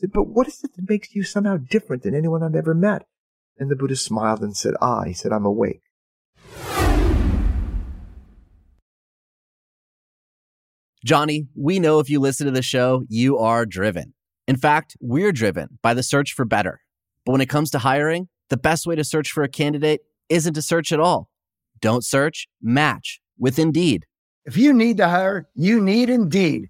said, but what is it that makes you somehow different than anyone I've ever met? And the Buddha smiled and said, ah, he said, I'm awake. Johnny, we know if you listen to the show, you are driven. In fact, we're driven by the search for better. But when it comes to hiring, the best way to search for a candidate isn't to search at all. Don't search, match with Indeed. If you need to hire, you need Indeed.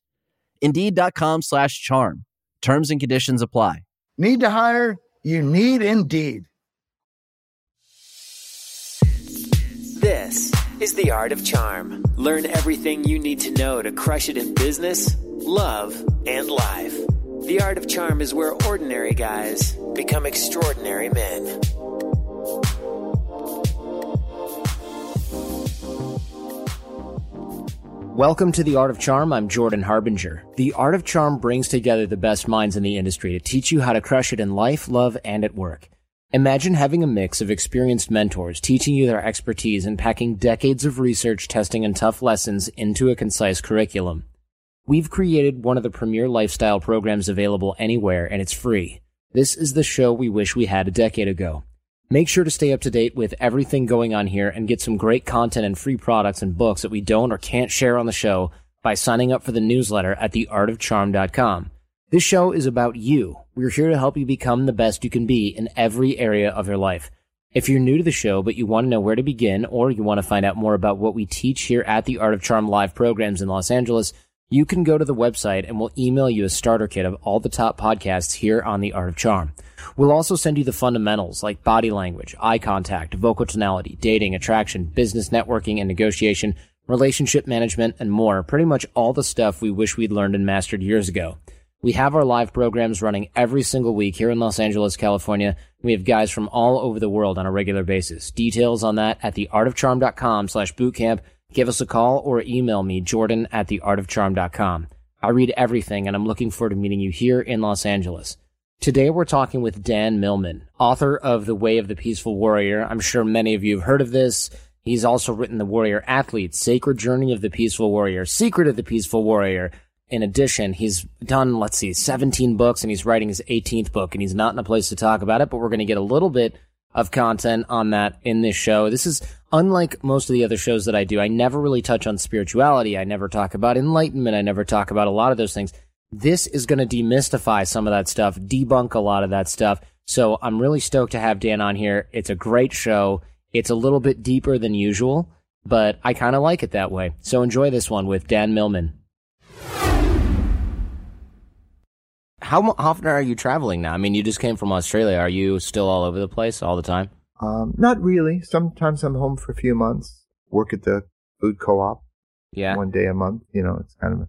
Indeed.com slash charm. Terms and conditions apply. Need to hire? You need Indeed. This is The Art of Charm. Learn everything you need to know to crush it in business, love, and life. The Art of Charm is where ordinary guys become extraordinary men. Welcome to The Art of Charm. I'm Jordan Harbinger. The Art of Charm brings together the best minds in the industry to teach you how to crush it in life, love, and at work. Imagine having a mix of experienced mentors teaching you their expertise and packing decades of research, testing, and tough lessons into a concise curriculum. We've created one of the premier lifestyle programs available anywhere, and it's free. This is the show we wish we had a decade ago. Make sure to stay up to date with everything going on here and get some great content and free products and books that we don't or can't share on the show by signing up for the newsletter at theartofcharm.com. This show is about you. We're here to help you become the best you can be in every area of your life. If you're new to the show, but you want to know where to begin, or you want to find out more about what we teach here at the Art of Charm live programs in Los Angeles, you can go to the website and we'll email you a starter kit of all the top podcasts here on the Art of Charm. We'll also send you the fundamentals like body language, eye contact, vocal tonality, dating, attraction, business networking and negotiation, relationship management, and more. Pretty much all the stuff we wish we'd learned and mastered years ago. We have our live programs running every single week here in Los Angeles, California. We have guys from all over the world on a regular basis. Details on that at theartofcharm.com slash bootcamp Give us a call or email me, jordan at theartofcharm.com. I read everything and I'm looking forward to meeting you here in Los Angeles. Today we're talking with Dan Millman, author of The Way of the Peaceful Warrior. I'm sure many of you have heard of this. He's also written The Warrior Athlete, Sacred Journey of the Peaceful Warrior, Secret of the Peaceful Warrior. In addition, he's done, let's see, 17 books and he's writing his 18th book and he's not in a place to talk about it, but we're going to get a little bit of content on that in this show. This is unlike most of the other shows that I do. I never really touch on spirituality. I never talk about enlightenment. I never talk about a lot of those things. This is going to demystify some of that stuff, debunk a lot of that stuff. So I'm really stoked to have Dan on here. It's a great show. It's a little bit deeper than usual, but I kind of like it that way. So enjoy this one with Dan Millman. How often are you traveling now? I mean, you just came from Australia. Are you still all over the place all the time? Um, not really. Sometimes I'm home for a few months, work at the food co-op. Yeah. one day a month. You know, it's kind of.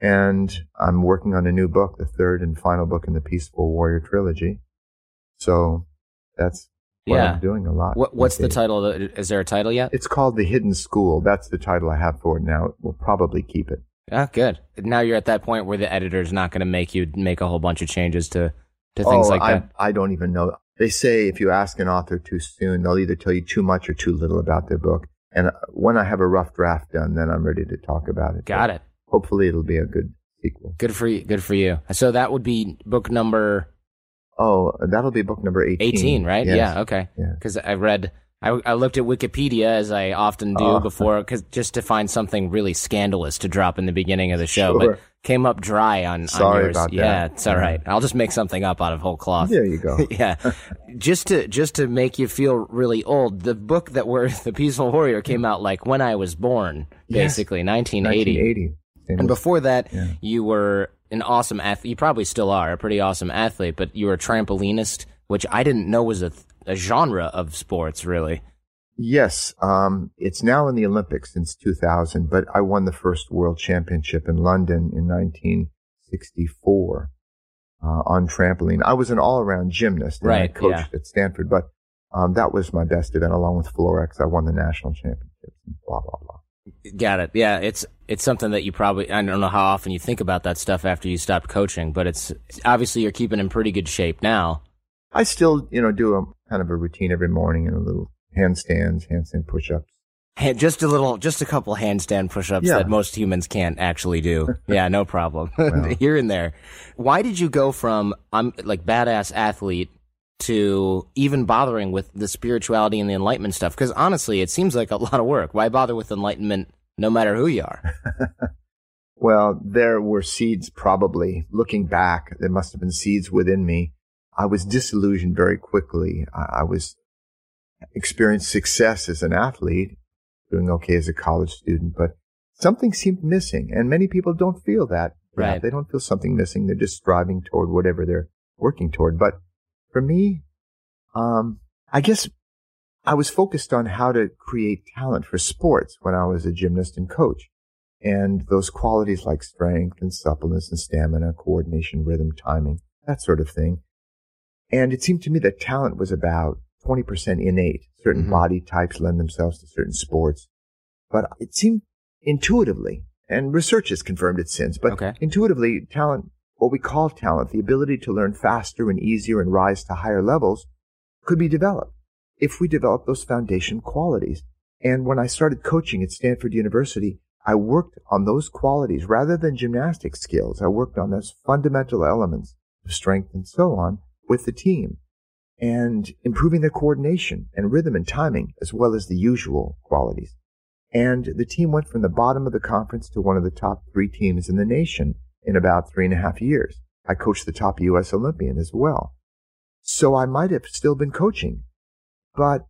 And I'm working on a new book, the third and final book in the Peaceful Warrior trilogy. So that's what Yeah. I'm doing a lot. What, what's the title? Of the, is there a title yet? It's called The Hidden School. That's the title I have for it now. We'll probably keep it. Ah, good. Now you're at that point where the editor's not going to make you make a whole bunch of changes to to things oh, like I, that. I don't even know. They say if you ask an author too soon, they'll either tell you too much or too little about their book. And uh, when I have a rough draft done, then I'm ready to talk about it. Got But it. Hopefully, it'll be a good sequel. Good for you. Good for you. So that would be book number Oh, that'll be book number 18. 18, right? Yes. Yeah. Okay. Yeah. Because I read, I, I looked at Wikipedia as I often do Oh. before, cause just to find something really scandalous to drop in the beginning of the show, Sure. but came up dry on, on Sorry yours. about that. Yeah, it's all uh-huh. right. I'll just make something up out of whole cloth. There you go. yeah. Just to just to make you feel really old, the book that we're the Peaceful Warrior came out like when I was born, Yes. basically, 1980. 1980. And before that, Yeah. you were an awesome athlete. You probably still are a pretty awesome athlete, but you were a trampolinist, which I didn't know was a, a genre of sports, really. Yes, um, it's now in the Olympics since 2000, but I won the first world championship in London in 1964 uh, on trampoline. I was an all-around gymnast, and I Right, coached at Stanford, but um, that was my best event, along with Florex. I won the national championships. And blah blah blah. Got it. Yeah, it's it's something that you probably I don't know how often you think about that stuff after you stopped coaching, but it's obviously you're keeping in pretty good shape now. I still, you know, do a kind of a routine every morning and a little handstands, handstand push-ups. Hand, just a little, just a couple handstand push-ups Yeah. that most humans can't actually do. yeah, no problem. Here and there. Why did you go from I'm like badass athlete to even bothering with the spirituality and the enlightenment stuff? Because honestly, it seems like a lot of work. Why bother with enlightenment, no matter who you are? Well, there were seeds probably. Looking back, there must have been seeds within me. I was disillusioned very quickly. I, I was experienced success as an athlete, doing okay as a college student, but something seemed missing. And many people don't feel that. Yeah, They don't feel something missing. They're just striving toward whatever they're working toward. But for me, um, I guess I was focused on how to create talent for sports when I was a gymnast and coach. And those qualities like strength and suppleness and stamina, coordination, rhythm, timing, that sort of thing. And it seemed to me that talent was about 20% innate. Certain Mhm. body types lend themselves to certain sports. But it seemed intuitively, and research has confirmed it since, but Okay. intuitively, talent, what we call talent, the ability to learn faster and easier and rise to higher levels, could be developed if we develop those foundation qualities. And when I started coaching at Stanford University, I worked on those qualities rather than gymnastic skills. I worked on those fundamental elements of strength and so on with the team and improving their coordination and rhythm and timing as well as the usual qualities. And the team went from the bottom of the conference to one of the top three teams in the nation in about three and a half years. I coached the top U.S. Olympian as well. So I might have still been coaching, but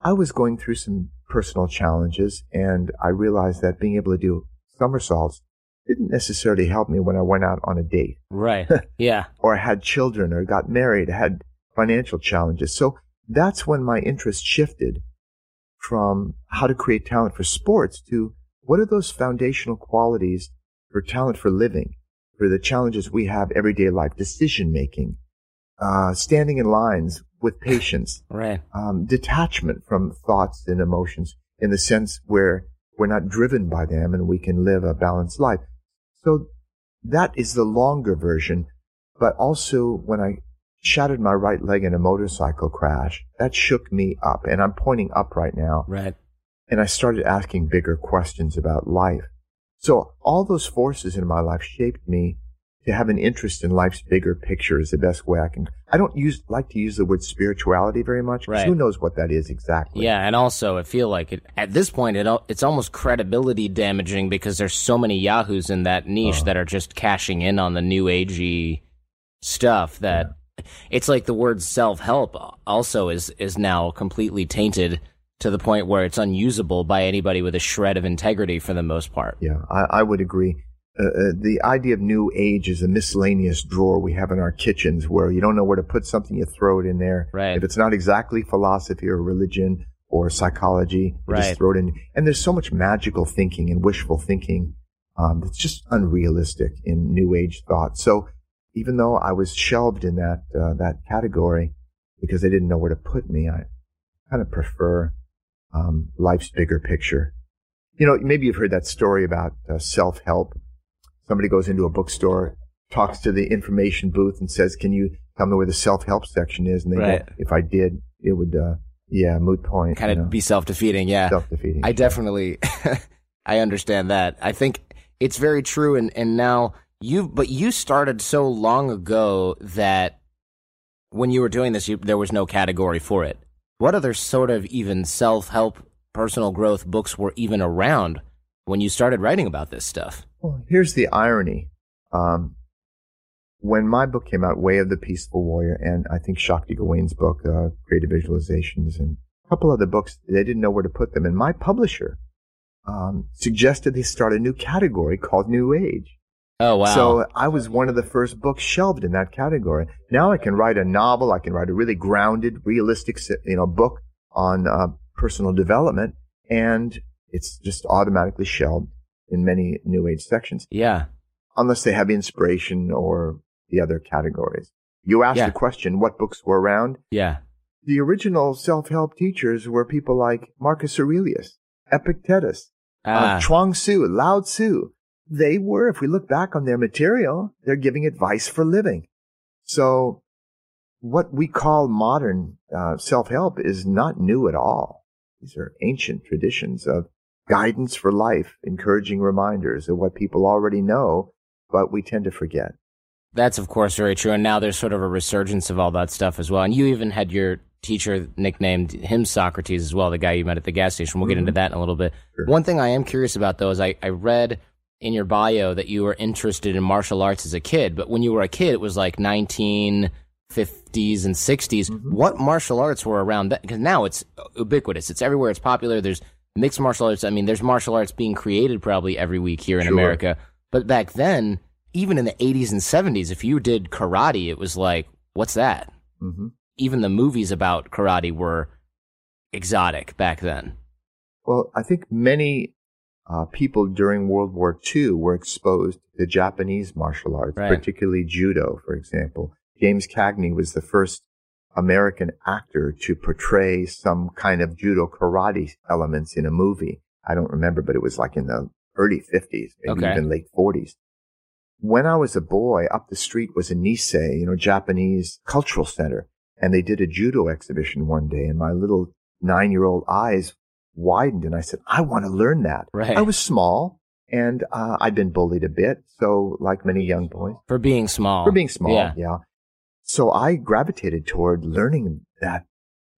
I was going through some personal challenges and I realized that being able to do somersaults didn't necessarily help me when I went out on a date Right. Yeah. or had children or got married, had financial challenges. So that's when my interest shifted from how to create talent for sports to what are those foundational qualities for talent for living, for the challenges we have everyday life, decision making, uh, standing in lines with patience, Right. um, detachment from thoughts and emotions in the sense where we're not driven by them and we can live a balanced life. So that is the longer version. But also when I shattered my right leg in a motorcycle crash, that shook me up and I'm pointing up right now. Right. And I started asking bigger questions about life. So all those forces in my life shaped me to have an interest in life's bigger picture is the best way I can. I don't use like to use the word spirituality very much. 'cause Right. Who knows what that is exactly? Yeah, and also I feel like it, at this point it it's almost credibility damaging because there's so many yahoos in that niche Uh-huh. that are just cashing in on the new agey stuff that it's like the word self-help also is is now completely tainted to the point where it's unusable by anybody with a shred of integrity for the most part. Yeah, I, I would agree. Uh, uh, the idea of new age is a miscellaneous drawer we have in our kitchens where you don't know where to put something, you throw it in there. Right. If it's not exactly philosophy or religion or psychology. You Right. Just throw it in. And there's so much magical thinking and wishful thinking um, that's just unrealistic in New Age thought. So even though I was shelved in that uh, that category because they didn't know where to put me, I kind of prefer um, life's bigger picture. You know, maybe you've heard that story about uh, self help. Somebody goes into a bookstore, talks to the information booth, and says, "Can you tell me where the self help section is?" And they Right. go, "If I did, it would, uh, yeah, moot point." Kind of be self defeating. Yeah. self defeating. I definitely, I understand that. I think it's very true. And, and now you, but you started so long ago that when you were doing this, you, there was no category for it. What other sort of even self help, personal growth books were even around when you started writing about this stuff? Well, here's the irony. Um, when my book came out, Way of the Peaceful Warrior, and I think Shakti Gawain's book, uh, Creative Visualizations, and a couple other books, they didn't know where to put them. And my publisher um, suggested they start a new category called New Age. Oh, wow. So I was one of the first books shelved in that category. Now I can write a novel. I can write a really grounded, realistic, you know, book on uh, personal development, and it's just automatically shelved in many New Age sections yeah. unless they have inspiration or the other categories. You asked Yeah. the question, what books were around? Yeah. The original self-help teachers were people like Marcus Aurelius, Epictetus, Ah, uh, Chuang Tzu, Lao Tzu. They were, if we look back on their material, they're giving advice for living. So what we call modern uh, self-help is not new at all. These are ancient traditions of guidance for life, encouraging reminders of what people already know, but we tend to forget. That's of course very true, and now there's sort of a resurgence of all that stuff as well. And you even had your teacher nicknamed him Socrates as well, the guy you met at the gas station. We'll get into mm-hmm. that in a little bit. Sure. One thing I am curious about though is I, I read in your bio that you were interested in martial arts as a kid, but when you were a kid, it was like 1950s and 60s. Mm-hmm. What martial arts were around that? Because now it's ubiquitous. It's everywhere. It's popular. There's mixed martial arts. I mean, there's martial arts being created probably every week here in Sure. America. But back then, even in the 80s and 70s, if you did karate, it was like, what's that? hmm Even the movies about karate were exotic back then. Well, I think many uh, people during World War II were exposed to Japanese martial arts, Right. particularly judo, for example. James Cagney was the first American actor to portray some kind of judo karate elements in a movie. I don't remember, but it was like in the early 50s, maybe Okay. even late 40s. When I was a boy, up the street was a Nisei, you know, Japanese cultural center, and they did a judo exhibition one day, and my little nine-year-old eyes widened, and I said, "I want to learn that." Right. I was small, and uh, I'd been bullied a bit, so like many young boys, For being small. for being small, Yeah. yeah. So I gravitated toward learning that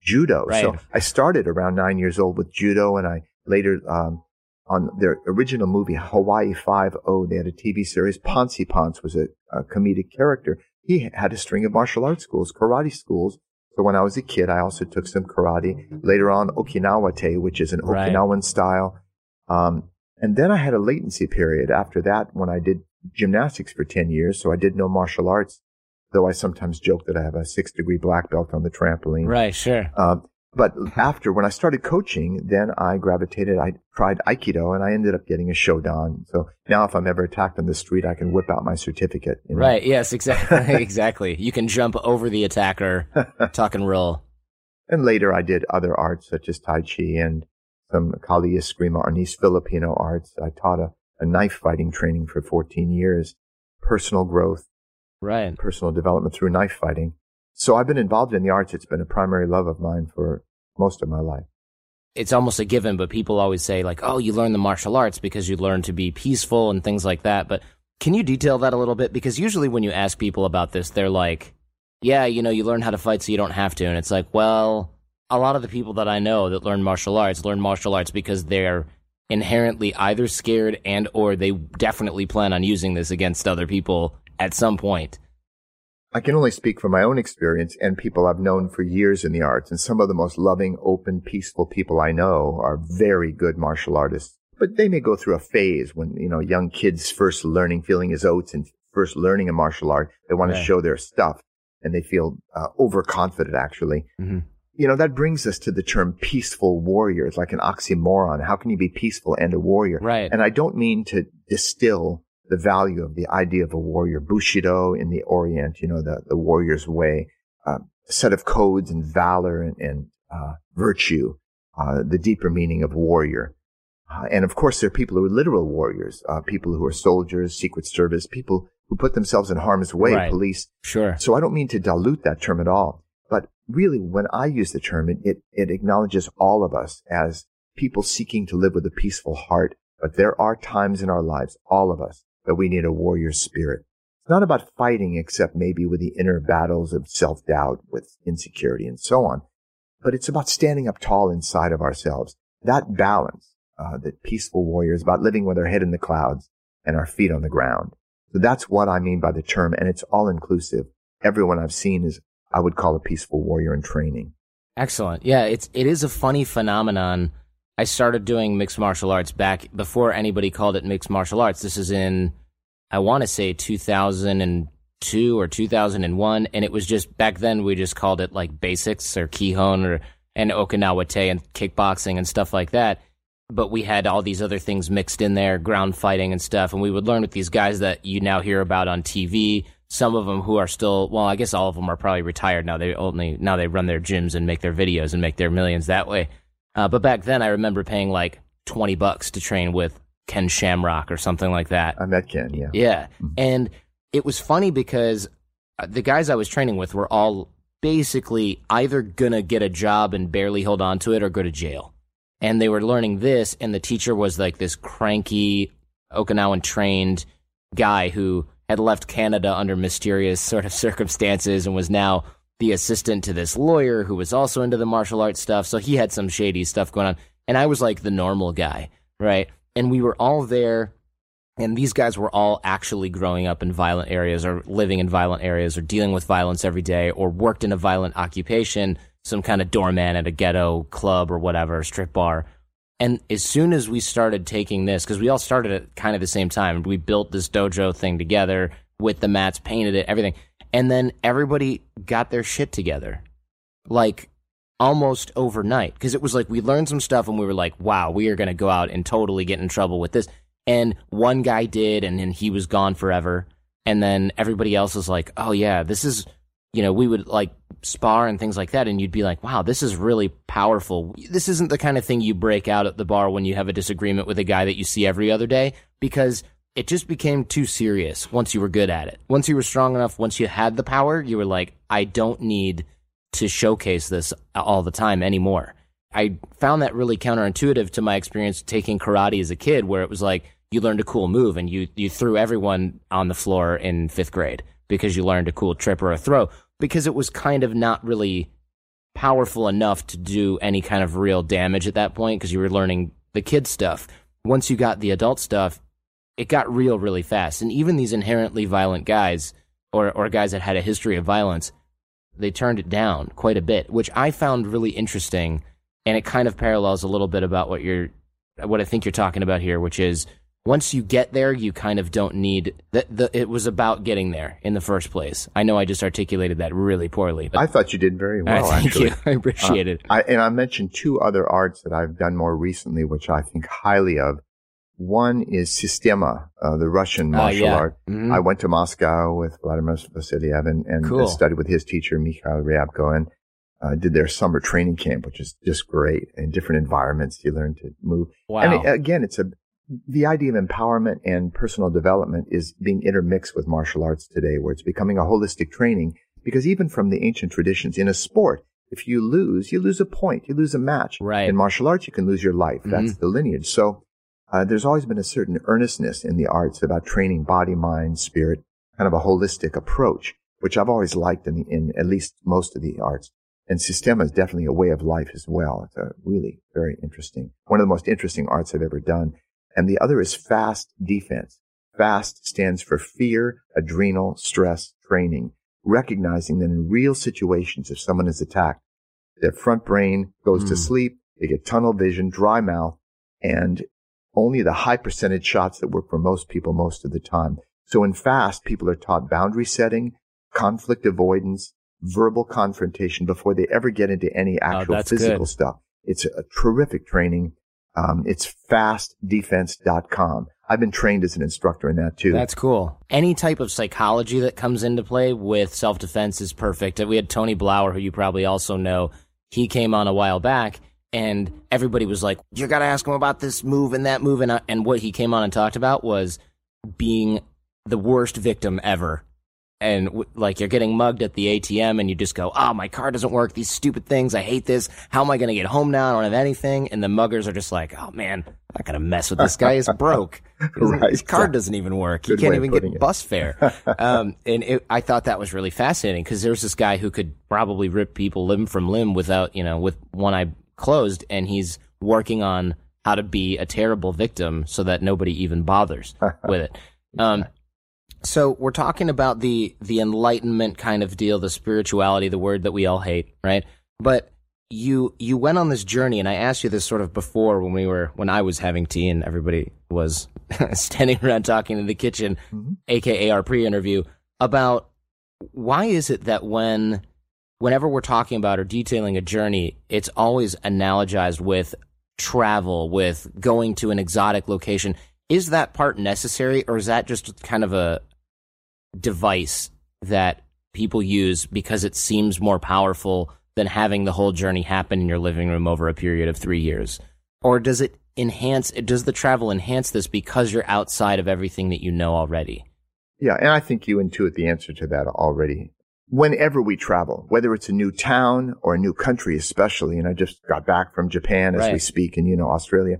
judo. So I started around nine years old with judo, and I later um, on their original movie Hawaii Five O, they had a TV series. Ponzi Ponce was a, a comedic character. He had a string of martial arts schools, karate schools. So when I was a kid, I also took some karate. Later on, Okinawa Te, which is an Right. Okinawan style. Um, and then I had a latency period after that when I did gymnastics for 10 years. So I did no martial arts, though I sometimes joke that I have a six degree black belt on the trampoline. Right, sure. Um, but after, when I started coaching, then I gravitated, I tried Aikido and I ended up getting a Shodan. So now if I'm ever attacked on the street, I can whip out my certificate. you know. Right, yes, exactly. exactly. You can jump over the attacker, tuck and roll. And later I did other arts such as Tai Chi and some Kali Eskrima Arnis Filipino arts. I taught a, a knife fighting training for 14 years, personal growth, Right. personal development through knife fighting. So I've been involved in the arts. It's been a primary love of mine for most of my life. It's almost a given, but people always say, like, oh, you learn the martial arts because you learn to be peaceful and things like that. But can you detail that a little bit? Because usually when you ask people about this, they're like, yeah, you know, you learn how to fight so you don't have to. And it's like, well, a lot of the people that I know that learn martial arts learn martial arts because they're inherently either scared and or they definitely plan on using this against other people at some point. I can only speak from my own experience and people I've known for years in the arts. And some of the most loving, open, peaceful people I know are very good martial artists. But they may go through a phase when, you know, young kids first learning, feeling his oats and first learning a martial art. They want Right. to show their stuff and they feel uh, overconfident actually. Mhm. you know, that brings us to the term peaceful warrior. It's like an oxymoron. How can you be peaceful and a warrior? Right. And I don't mean to distill the value of the idea of a warrior. Bushido in the Orient, you know, the, the warrior's way, uh, a set of codes and valor and, and uh, virtue, uh, the deeper meaning of warrior. Uh, and of course, there are people who are literal warriors, uh, people who are soldiers, secret service, people who put themselves in harm's way, Right. police. Sure. So I don't mean to dilute that term at all. But really, when I use the term, it, it, it acknowledges all of us as people seeking to live with a peaceful heart. But there are times in our lives, all of us, that we need a warrior spirit. It's not about fighting except maybe with the inner battles of self-doubt, with insecurity and so on. But it's about standing up tall inside of ourselves. That balance, uh, that peaceful warrior is about living with our head in the clouds and our feet on the ground. So that's what I mean by the term, and it's all inclusive. Everyone I've seen is, I would call a peaceful warrior in training. Excellent. Yeah, it's it is a funny phenomenon. I started doing mixed martial arts back before anybody called it mixed martial arts. This is in I want to say 2002 or 2001 and it was just back then we just called it like basics or kihon or and okinawa te and kickboxing and stuff like that. But we had all these other things mixed in there, ground fighting and stuff and we would learn with these guys that you now hear about on TV some of them who are still well i guess all of them are probably retired now they only now they run their gyms and make their videos and make their millions that way uh, but back then i remember paying like 20 bucks to train with ken shamrock or something like that. I met Ken, yeah. yeah. And it was funny because uh, the guys i was training with were all basically either gonna get a job and barely hold on to it or go to jail. And they were learning this and the teacher was like this cranky okinawan trained guy who had left Canada under mysterious sort of circumstances and was now the assistant to this lawyer who was also into the martial arts stuff. So he had some shady stuff going on. And I was like the normal guy, right? And we were all there. And these guys were all actually growing up in violent areas or living in violent areas or dealing with violence every day or worked in a violent occupation, some kind of doorman at a ghetto club or whatever, strip bar. And as soon as we started taking this, because we all started at kind of the same time, we built this dojo thing together with the mats, painted it, everything. And then everybody got their shit together like almost overnight. Because it was like we learned some stuff and we were like, wow, we are going to go out and totally get in trouble with this. And one guy did, and then he was gone forever. And then everybody else was like, oh, yeah, this is, you know, we would like spar and things like that. And you'd be like, wow, this is really powerful. This isn't the kind of thing you break out at the bar when you have a disagreement with a guy that you see every other day because it just became too serious once you were good at it. Once you were strong enough, once you had the power, you were like, I don't need to showcase this all the time anymore. I found that really counterintuitive to my experience taking karate as a kid, where it was like you learned a cool move and you, you threw everyone on the floor in fifth grade because you learned a cool trip or a throw because it was kind of not really powerful enough to do any kind of real damage at that point because you were learning the kid stuff. Once you got the adult stuff, it got real really fast. And even these inherently violent guys or, or guys that had a history of violence, they turned it down quite a bit, which I found really interesting. And it kind of parallels a little bit about what you're, what I think you're talking about here, which is once you get there, you kind of don't need the, the it was about getting there in the first place. I know I just articulated that really poorly. I thought you did very Uh, well, thank actually. you. I appreciate it. I, and I mentioned two other arts that I've done more recently, which I think highly of. One is Sistema, uh, the Russian Ah, martial yeah. art. Mhm. I went to Moscow with Vladimir Vasilyev and, and Cool. studied with his teacher, Mikhail Ryabko, and uh, did their summer training camp, which is just great. In different environments, you learn to move. Wow. And it- again, it's a the idea of empowerment and personal development is being intermixed with martial arts today, where it's becoming a holistic training. Because even from the ancient traditions in a sport, if you lose, you lose a point, you lose a match. Right. In martial arts, you can lose your life. That's the lineage. So uh, there's always been a certain earnestness in the arts about training body, mind, spirit, kind of a holistic approach, which I've always liked in, the, in at least most of the arts. And Sistema is definitely a way of life as well. It's a really very interesting, one of the most interesting arts I've ever done. And the other is fast defense. Fast stands for fear, adrenal, stress, training, recognizing that in real situations, if someone is attacked, their front brain goes to Mm. sleep, they get tunnel vision, dry mouth, and only the high percentage shots that work for most people most of the time. So in fast, people are taught boundary setting, conflict avoidance, verbal confrontation before they ever get into any actual Oh, physical good. stuff. It's a terrific training. Um, it's fastdefense.com. I've been trained as an instructor in that too. That's cool. Any type of psychology that comes into play with self defense is perfect. We had Tony Blauer, who you probably also know. He came on a while back, and everybody was like, "You got to ask him about this move and that move." And, I- and what he came on and talked about was being the worst victim ever. And w- like you're getting mugged at the ATM, and you just go, "Oh, my card doesn't work. These stupid things. I hate this. How am I going to get home now? I don't have anything." And the muggers are just like, "Oh man, I'm not going to mess with this guy. He's broke. His, Right, his card doesn't even work. He can't even get it. bus fare." um, and it, I thought that was really fascinating because there was this guy who could probably rip people limb from limb without, you know, with one eye closed, and he's working on how to be a terrible victim so that nobody even bothers with it. Um, so we're talking about the the enlightenment kind of deal, the spirituality, the word that we all hate, right? But you you went on this journey, and I asked you this sort of before when we were when I was having tea and everybody was standing around talking in the kitchen, aka our pre-interview, about why is it that when whenever we're talking about or detailing a journey, it's always analogized with travel, with going to an exotic location. Is that part necessary, or is that just kind of a device that people use because it seems more powerful than having the whole journey happen in your living room over a period of three years? Or does it enhance, does the travel enhance this because you're outside of everything that you know already? Yeah, and I think you intuit the answer to that already. Whenever we travel, whether it's a new town or a new country, especially, and I just got back from Japan as we speak, and you know, Australia,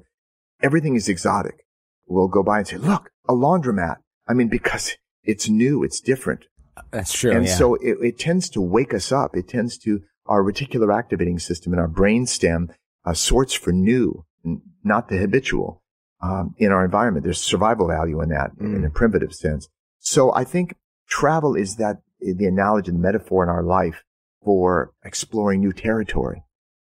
everything is exotic. We'll go by and say, look, a laundromat. I mean, because it's new, it's different. That's true. and yeah. so it, it tends to wake us up. It tends to, our reticular activating system and our brain stem uh, sorts for new, not the habitual, um, in our environment. There's survival value in that in a primitive sense. So I think travel is that the analogy, the metaphor in our life for exploring new territory.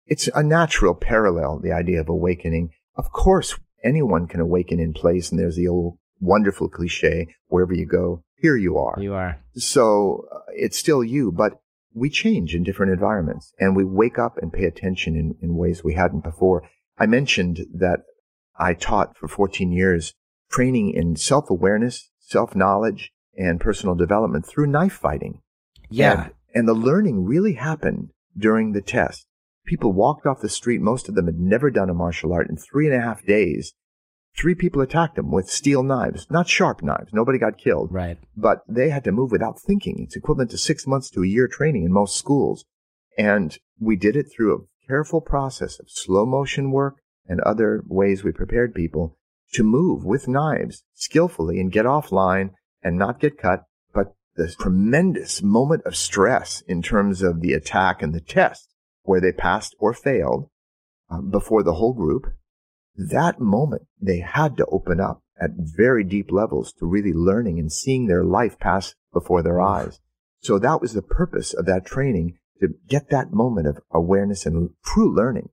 It's a natural parallel, the idea of awakening. Of course, anyone can awaken in place. And there's the old wonderful cliche, wherever you go, here you are. you are. So uh, it's still you, but we change in different environments and we wake up and pay attention in, in ways we hadn't before. I mentioned that I taught for 14 years training in self awareness, self knowledge, and personal development through knife fighting. Yeah. And, and the learning really happened during the test. People walked off the street. Most of them had never done a martial art in three and a half days. Three people attacked them with steel knives, not sharp knives. Nobody got killed right. but they had to move without thinking. It's equivalent to six months to a year training in most schools. And we did it through a careful process of slow motion work and other ways we prepared people to move with knives skillfully and get offline and not get cut. But the tremendous moment of stress in terms of the attack and the test where they passed or failed uh, before the whole group, that moment they had to open up at very deep levels to really learning and seeing their life pass before their eyes. So that was the purpose of that training to get that moment of awareness and true learning.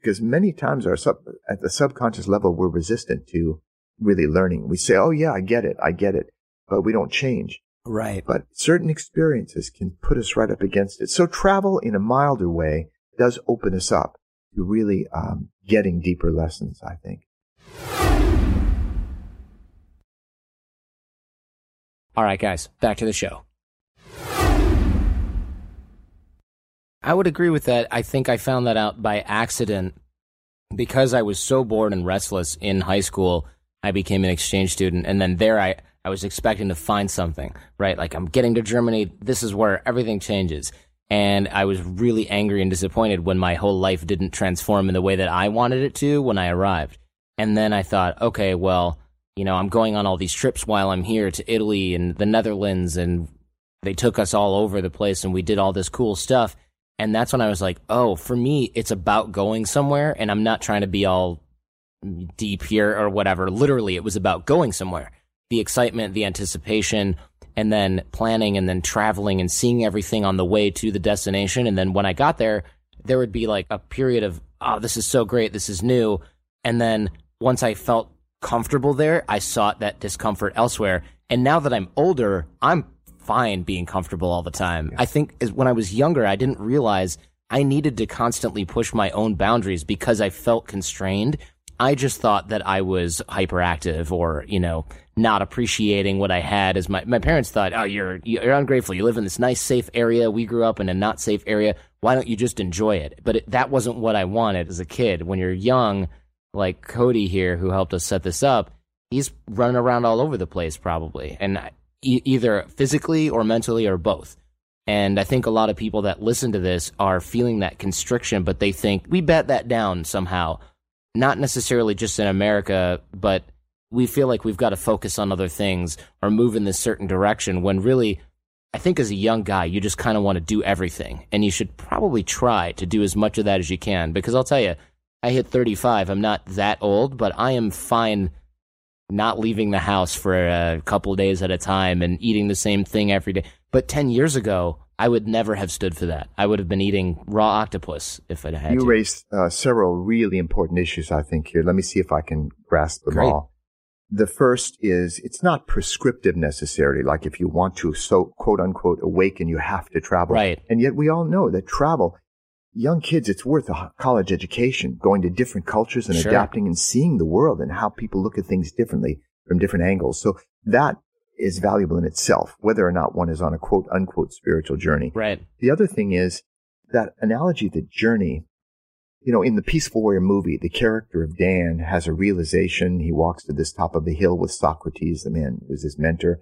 Because many times our sub, at the subconscious level, we're resistant to really learning. We say, Oh yeah, I get it. I get it. But we don't change. Right. But certain experiences can put us right up against it. So travel in a milder way does open us up to really um, getting deeper lessons, I think. All right, guys, back to the show. I would agree with that. I think I found that out by accident because I was so bored and restless in high school. I became an exchange student, and then there I, I was expecting to find something, right? Like I'm getting to Germany. This is where everything changes. And I was really angry and disappointed when my whole life didn't transform in the way that I wanted it to when I arrived. And then I thought, okay, well, you know, I'm going on all these trips while I'm here to Italy and the Netherlands, and they took us all over the place and we did all this cool stuff. And that's when I was like, oh, for me, it's about going somewhere, and I'm not trying to be all deep here or whatever. Literally, it was about going somewhere. The excitement, the anticipation, and then planning and then traveling and seeing everything on the way to the destination. And then when I got there, there would be like a period of, oh, this is so great. This is new. And then once I felt comfortable there, I sought that discomfort elsewhere. And now that I'm older, I'm fine being comfortable all the time. I think when I was younger, I didn't realize I needed to constantly push my own boundaries because I felt constrained. I just thought that I was hyperactive or, you know, not appreciating what I had as my, my parents thought, oh, you're, you're ungrateful. You live in this nice, safe area. We grew up in a not safe area. Why don't you just enjoy it? But it, that wasn't what I wanted as a kid. When you're young, like Cody here, who helped us set this up, he's running around all over the place probably. And either physically or mentally or both. And I think a lot of people that listen to this are feeling that constriction, but they think we bet that down somehow. Not necessarily just in America, but we feel like we've got to focus on other things or move in this certain direction when really, I think as a young guy, you just kind of want to do everything. And you should probably try to do as much of that as you can. Because I'll tell you, I hit 35. I'm not that old, but I am fine not leaving the house for a couple days at a time and eating the same thing every day. But 10 years ago, I would never have stood for that. I would have been eating raw octopus if I'd had you to. raised uh, several really important issues, I think, here. Let me see if I can grasp them Great. all. The first is it's not prescriptive necessarily, like if you want to so quote unquote awaken, you have to travel. Right. And yet we all know that travel, young kids, it's worth a college education, going to different cultures and Sure. adapting and seeing the world and how people look at things differently from different angles. So that is valuable in itself, whether or not one is on a quote unquote spiritual journey. Right. The other thing is that analogy, the journey. You know, in the Peaceful Warrior movie, the character of Dan has a realization. He walks to this top of the hill with Socrates, the man who's his mentor,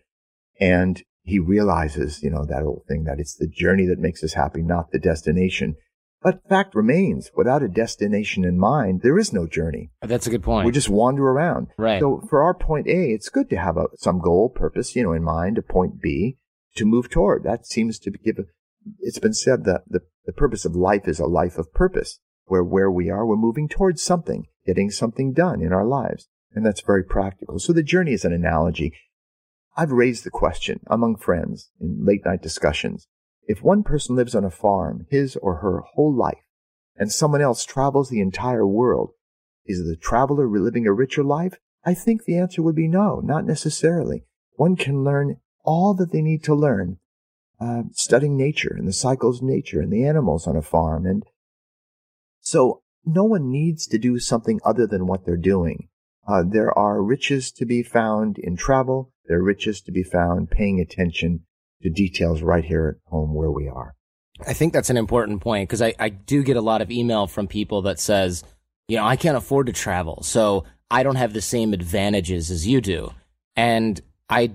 and he realizes, you know, that old thing that it's the journey that makes us happy, not the destination. But fact remains, without a destination in mind, there is no journey. That's a good point. We just wander around. Right. So for our point A, it's good to have a, some goal, purpose, you know, in mind, a point B to move toward. That seems to give a, it's been said that the, the purpose of life is a life of purpose, where where we are, we're moving towards something, getting something done in our lives. And that's very practical. So the journey is an analogy. I've raised the question among friends in late night discussions. If one person lives on a farm his or her whole life and someone else travels the entire world, is the traveler living a richer life? I think the answer would be no, not necessarily. One can learn all that they need to learn, uh, studying nature and the cycles of nature and the animals on a farm. And so no one needs to do something other than what they're doing. Uh, there are riches to be found in travel. There are riches to be found paying attention to details right here at home where we are. I think that's an important point because I, I do get a lot of email from people that says, you know, I can't afford to travel, so I don't have the same advantages as you do. And I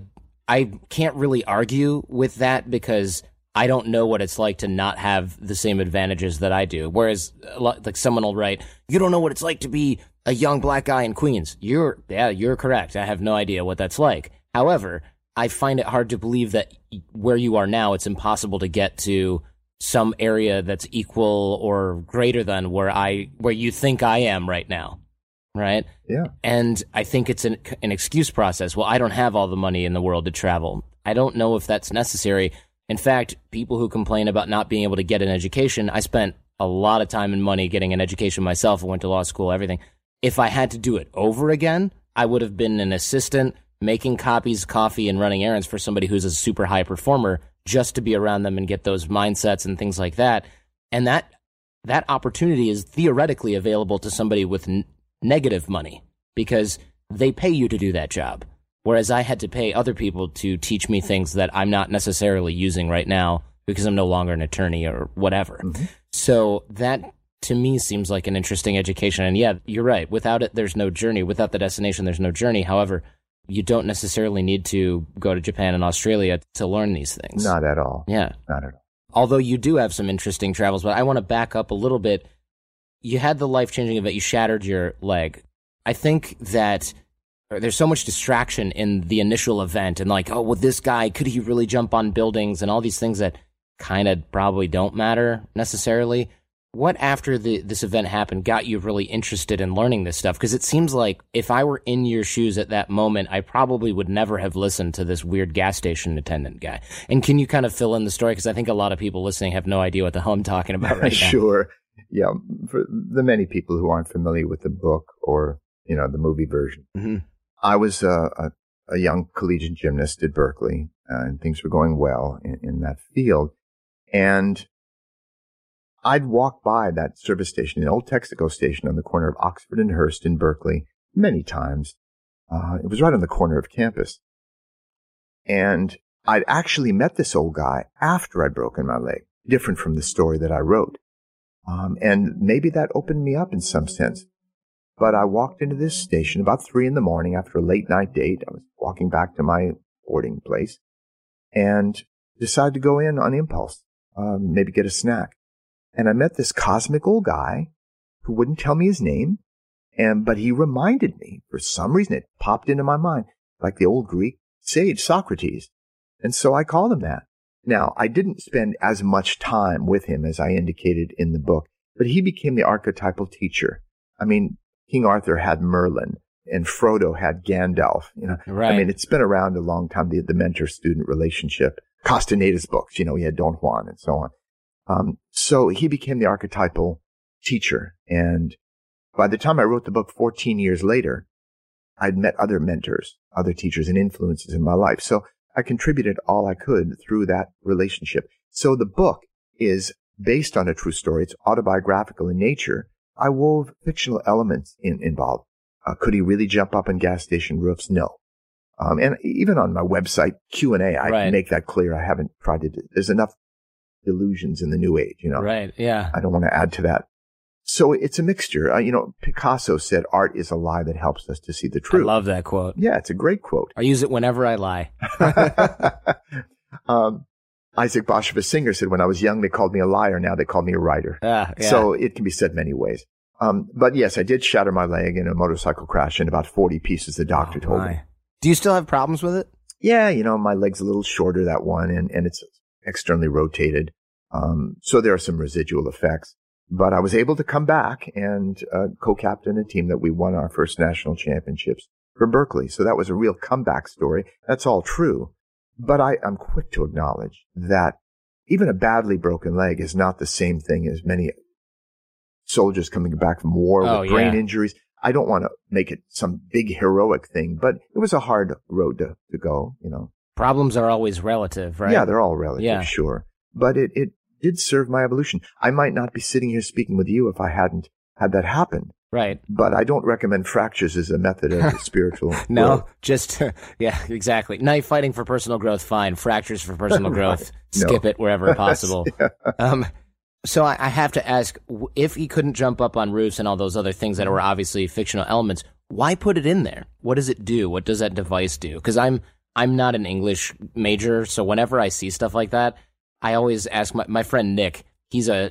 I can't really argue with that because I don't know what it's like to not have the same advantages that I do. Whereas, like someone will write, "You don't know what it's like to be a young black guy in Queens." You're yeah, you're correct. I have no idea what that's like. However, I find it hard to believe that where you are now, it's impossible to get to some area that's equal or greater than where I where you think I am right now. Right? Yeah. And I think it's an, an excuse process. Well, I don't have all the money in the world to travel. I don't know if that's necessary. In fact, people who complain about not being able to get an education, I spent a lot of time and money getting an education myself. I went to law school, everything. If I had to do it over again, I would have been an assistant making copies, coffee, and running errands for somebody who's a super high performer just to be around them and get those mindsets and things like that. And that that opportunity is theoretically available to somebody with n- negative money because they pay you to do that job. Whereas I had to pay other people to teach me things that I'm not necessarily using right now because I'm no longer an attorney or whatever. Mm-hmm. So that to me seems like an interesting education. And yeah, you're right. Without it, there's no journey. Without the destination, there's no journey. However, you don't necessarily need to go to Japan and Australia to learn these things. Not at all. Yeah. Not at all. Although you do have some interesting travels, but I want to back up a little bit. You had the life changing event, you shattered your leg. I think that there's so much distraction in the initial event and like, oh, well, this guy, could he really jump on buildings and all these things that kind of probably don't matter necessarily. What after the, this event happened got you really interested in learning this stuff? Because it seems like if I were in your shoes at that moment, I probably would never have listened to this weird gas station attendant guy. And can you kind of fill in the story? Because I think a lot of people listening have no idea what the hell I'm talking about right now. sure. Yeah. For the many people who aren't familiar with the book or, you know, the movie version, hmm I was a, a, a young collegiate gymnast at Berkeley uh, and things were going well in, in that field. And I'd walk by that service station, the old Texaco station on the corner of Oxford and Hearst in Berkeley many times. Uh, it was right on the corner of campus. And I'd actually met this old guy after I'd broken my leg, different from the story that I wrote. Um, and maybe that opened me up in some sense. But I walked into this station about three in the morning after a late night date. I was walking back to my boarding place and decided to go in on impulse, um, maybe get a snack. And I met this cosmic old guy who wouldn't tell me his name. And, but he reminded me for some reason, it popped into my mind, like the old Greek sage Socrates. And so I called him that. Now, I didn't spend as much time with him as I indicated in the book, but he became the archetypal teacher. I mean, King Arthur had Merlin and Frodo had Gandalf. You know, right. I mean, it's been around a long time, the, the mentor student relationship. Castaneda's books, you know, he had Don Juan and so on. Um, so he became the archetypal teacher. And by the time I wrote the book 14 years later, I'd met other mentors, other teachers and influences in my life. So I contributed all I could through that relationship. So the book is based on a true story. It's autobiographical in nature. I wove fictional elements in, involved. Uh, could he really jump up on gas station roofs? No. Um, and even on my website Q and A, I Right. make that clear. I haven't tried to. do- There's enough delusions in the new age, you know. Right. Yeah. I don't want to add to that. So it's a mixture. Uh, you know, Picasso said, "Art is a lie that helps us to see the I truth." love that quote. yeah, it's a great quote. I use it whenever I lie. um, Isaac Bashevis Singer said, "When I was young, they called me a liar. Now they call me a writer." Ah, yeah. So it can be said many ways. Um, but yes, I did shatter my leg in a motorcycle crash in about 40 pieces, the doctor Oh, told me. Do you still have problems with it? Yeah, you know, my leg's a little shorter, that one, and, and it's externally rotated. Um, so there are some residual effects. But I was able to come back and uh, co-captain a team that we won our first national championships for Berkeley. So that was a real comeback story. That's all true. But I, I'm quick to acknowledge that even a badly broken leg is not the same thing as many soldiers coming back from war Oh, with brain yeah. injuries. I don't want to make it some big heroic thing, but it was a hard road to, to go, you know. Problems are always relative, right? Yeah, they're all relative, Yeah. sure. But it, it did serve my evolution. I might not be sitting here speaking with you if I hadn't had that happen. Right. But I don't recommend fractures as a method of spiritual No, growth. just yeah, exactly. Knife fighting for personal growth, fine. Fractures for personal growth, No. skip it wherever possible. Um, so I, I have to ask, if he couldn't jump up on roofs and all those other things that were obviously fictional elements, why put it in there? What does it do? What does that device do? Because I'm I'm not an English major, so whenever I see stuff like that, I always ask my my friend Nick. He's a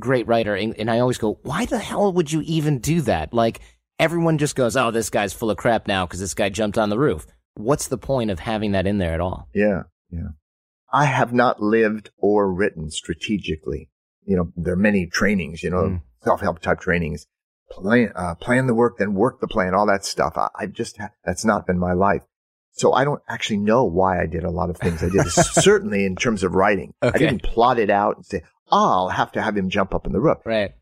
great writer, and and I always go, why the hell would you even do that? Like everyone just goes, oh, this guy's full of crap now because this guy jumped on the roof. What's the point of having that in there at all? Yeah, yeah. I have not lived or written strategically. You know, there are many trainings, you know, Mm. self-help type trainings. Plan, uh, plan the work, then work the plan, all that stuff. I, I just, ha- that's not been my life. So I don't actually know why I did a lot of things I did. Certainly in terms of writing. I didn't plot it out and say, I'll have to have him jump up on the roof. Right.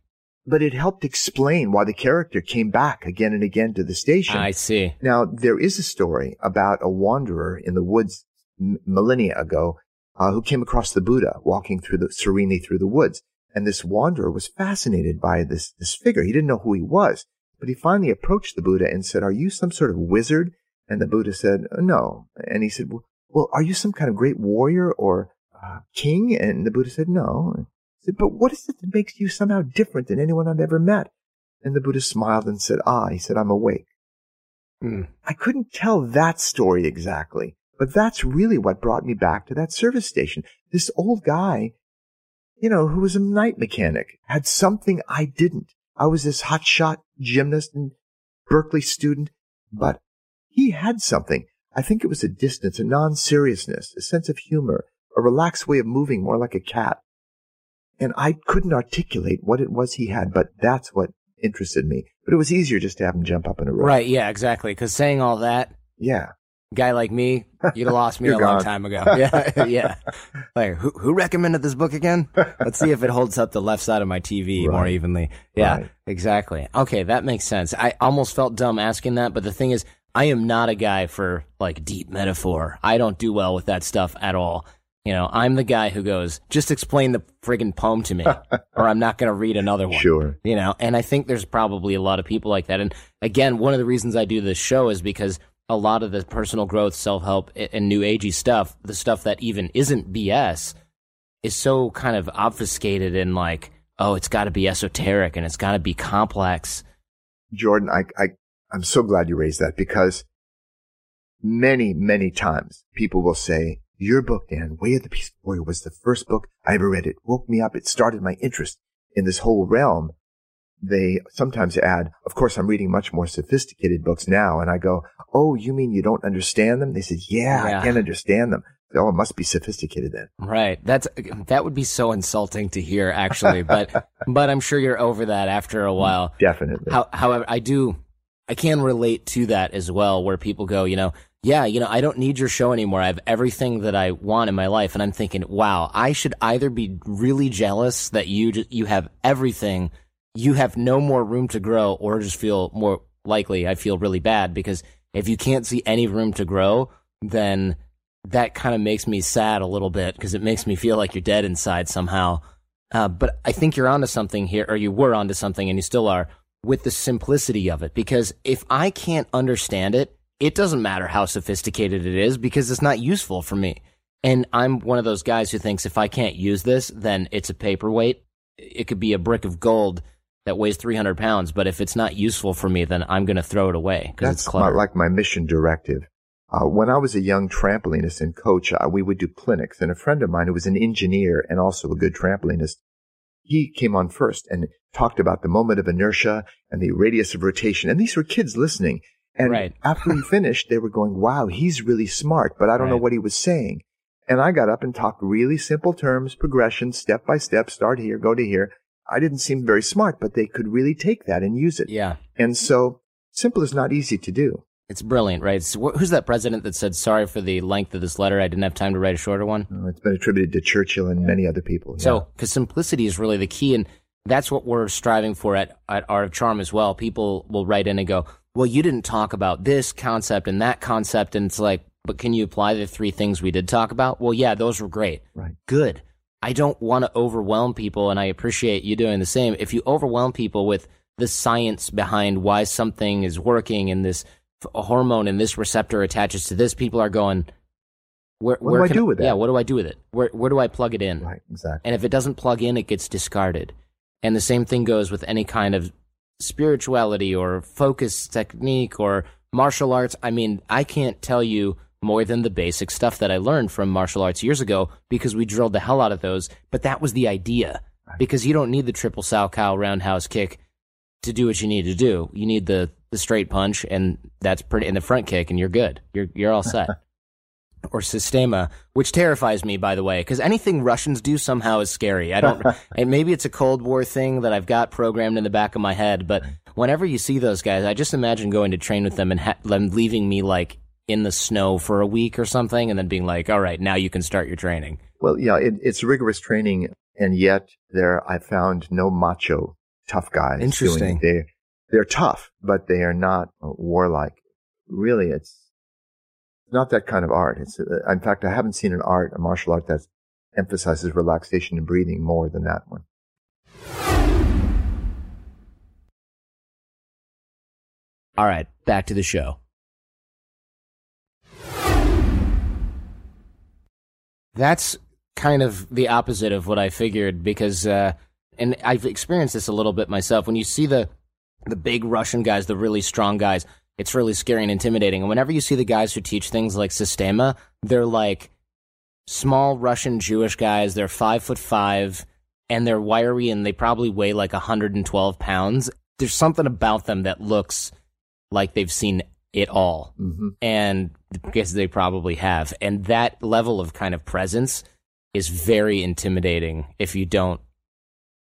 But it helped explain why the character came back again and again to the station. I see. Now, there is a story about a wanderer in the woods m- millennia ago uh, who came across the Buddha walking through the serenely through the woods. And this wanderer was fascinated by this, this figure. He didn't know who he was, but he finally approached the Buddha and said, are you some sort of wizard? And the Buddha said, "Uh, no. And he said, well, well are you some kind of great warrior or uh, king? And the Buddha said, no. Said, but what is it that makes you somehow different than anyone I've ever met? And the Buddha smiled and said, ah, he said, I'm awake. Hmm. I couldn't tell that story exactly, but that's really what brought me back to that service station. This old guy, you know, who was a night mechanic, had something I didn't. I was this hotshot gymnast and Berkeley student, but he had something. I think it was a distance, a non-seriousness, a sense of humor, a relaxed way of moving more like a cat. And I couldn't articulate what it was he had, but that's what interested me. But it was easier just to have him jump up in a row. Right. Yeah. Exactly. Because saying all that, Yeah. guy like me, you'd have lost me a You're long time ago. Yeah. yeah. Like who who recommended this book again? Let's see if it holds up the left side of my TV more evenly. Yeah. Right. Exactly. Okay, that makes sense. I almost felt dumb asking that, but the thing is, I am not a guy for like deep metaphor. I don't do well with that stuff at all. You know, I'm the guy who goes, just explain the friggin' poem to me, or I'm not going to read another one. Sure. You know, and I think there's probably a lot of people like that. And again, one of the reasons I do this show is because a lot of the personal growth, self help, and new agey stuff, the stuff that even isn't BS, is so kind of obfuscated in like, oh, it's got to be esoteric and it's got to be complex. Jordan, I, I, I'm so glad you raised that because many, many times people will say, your book, Dan, Way of the Peaceful Warrior was the first book I ever read. It woke me up. It started my interest in this whole realm. They sometimes add, of course, I'm reading much more sophisticated books now. And I go, Oh, you mean you don't understand them? They said, Yeah, Yeah. I can't understand them. Oh, it must be sophisticated then. Right. That's that would be so insulting to hear, actually. But but I'm sure you're over that after a while. Definitely. How, however, I do, I can relate to that as well, where people go, you know, yeah, you know, I don't need your show anymore. I have everything that I want in my life, and I'm thinking, wow, I should either be really jealous that you just, you have everything, you have no more room to grow, or just feel more likely I feel really bad because if you can't see any room to grow, then that kind of makes me sad a little bit because it makes me feel like you're dead inside somehow. Uh, but I think you're onto something here, or you were onto something, and you still are with the simplicity of it. Because if I can't understand it, it doesn't matter how sophisticated it is because it's not useful for me. And I'm one of those guys who thinks if I can't use this, then it's a paperweight. It could be a brick of gold that weighs 300 pounds, but if it's not useful for me, then I'm going to throw it away because it's That's my, like my mission directive. Uh, when I was a young trampolinist and coach, uh, we would do clinics, and a friend of mine who was an engineer and also a good trampolinist, he came on first and talked about the moment of inertia and the radius of rotation. And these were kids listening. And Right. after he finished, they were going, wow, he's really smart, but I don't know what he was saying. And I got up and talked really simple terms, progression, step by step, start here, go to here. I didn't seem very smart, but they could really take that and use it. yeah. And so simple is not easy to do. It's brilliant, right? It's, wh- who's that president that said, sorry for the length of this letter. I didn't have time to write a shorter one? Uh, It's been attributed to Churchill and many other people. So, because simplicity is really the key, and that's what we're striving for at, at Art of Charm as well. People will write in and go, "Well, you didn't talk about this concept and that concept," and it's like, "But can you apply the three things we did talk about?" Well, yeah, those were great. Right. Good. I don't want to overwhelm people, and I appreciate you doing the same. If you overwhelm people with the science behind why something is working and this hormone and this receptor attaches to this, people are going, "Where, What where do I do with that?" Yeah, what do I do with it? Where where do I plug it in? Right, exactly. And if it doesn't plug in, it gets discarded. And the same thing goes with any kind of spirituality or focus technique or martial arts. I mean, I can't tell you more than the basic stuff that I learned from martial arts years ago because we drilled the hell out of those. But that was the idea because you don't need the triple Salchow roundhouse kick to do what you need to do. You need the, the straight punch and that's pretty, and the front kick and you're good. You're, you're all set. or Sistema, which terrifies me, by the way, because anything Russians do somehow is scary. I don't, and maybe it's a Cold War thing that I've got programmed in the back of my head, but whenever you see those guys, I just imagine going to train with them and ha- them leaving me like in the snow for a week or something and then being like, all right, now you can start your training. Well, yeah, it, it's rigorous training, and yet there I found no macho tough guys. Interesting. They they're tough, but they are not uh, warlike. Really, it's not that kind of art. It's uh, in fact, I haven't seen an art, a martial art that emphasizes relaxation and breathing more than that one. All right, back to the show. That's kind of the opposite of what I figured because, uh, and I've experienced this a little bit myself. When you see the the big Russian guys, the really strong guys, it's really scary and intimidating. And whenever you see the guys who teach things like Sistema, they're like small Russian Jewish guys. They're five foot five and they're wiry and they probably weigh like 112 pounds. There's something about them that looks like they've seen it all. hmm And because they probably have. And that level of kind of presence is very intimidating if you don't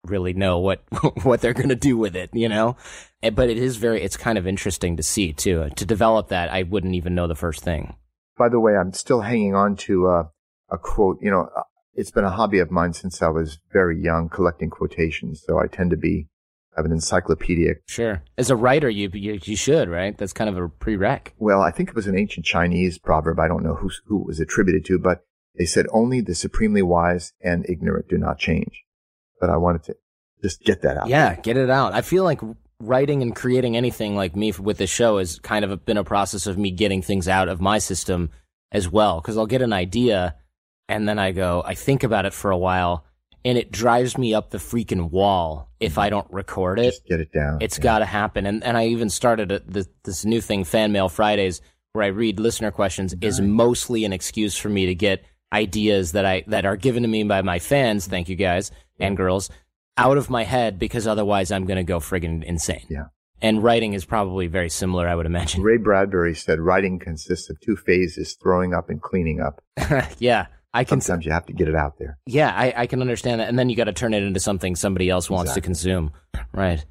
really know what what they're going to do with it, you know? Eh, But it is very it's kind of interesting to see too. To develop that, I wouldn't even know the first thing. By the way, I'm still hanging on to uh, a quote. You know, uh, it's been a hobby of mine since I was very young, collecting quotations. So I tend to be I have an encyclopedia. Sure. As a writer, you, you you should right. That's kind of a prereq. Well, I think it was an ancient Chinese proverb. I don't know who who it was attributed to, but they said only the supremely wise and ignorant do not change. But I wanted to just get that out. Yeah, get it out. I feel like writing and creating anything like me with this show has kind of been a process of me getting things out of my system as well. Because I'll get an idea and then I go, I think about it for a while, and it drives me up the freaking wall if I don't record it. Just get it down. It's Yeah. got to happen. And and I even started a, this, this new thing, Fan Mail Fridays, where I read listener questions, is mostly an excuse for me to get ideas that I that are given to me by my fans. Thank you guys and girls out of my head because otherwise I'm going to go friggin' insane. Yeah. And writing is probably very similar, I would imagine. Ray Bradbury said writing consists of two phases: throwing up and cleaning up. yeah, I can. Sometimes you have to get it out there. Yeah, I, I can understand that. And then you got to turn it into something somebody else wants to consume. Right.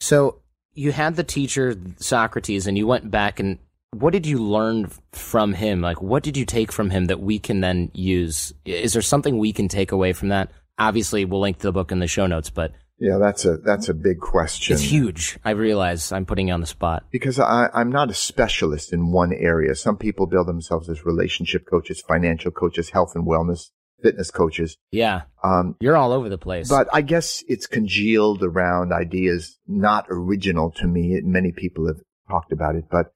So you had the teacher, Socrates, and you went back and what did you learn from him? Like, what did you take from him that we can then use? Is there something we can take away from that? Obviously, we'll link to the book in the show notes, but Yeah, that's a that's a big question. it's huge. I realize I'm putting you on the spot. because I, I'm not a specialist in one area. Some people build themselves as relationship coaches, financial coaches, health and wellness, fitness coaches. Yeah, Um, you're all over the place. but I guess it's congealed around ideas not original to me. Many people have talked about it, but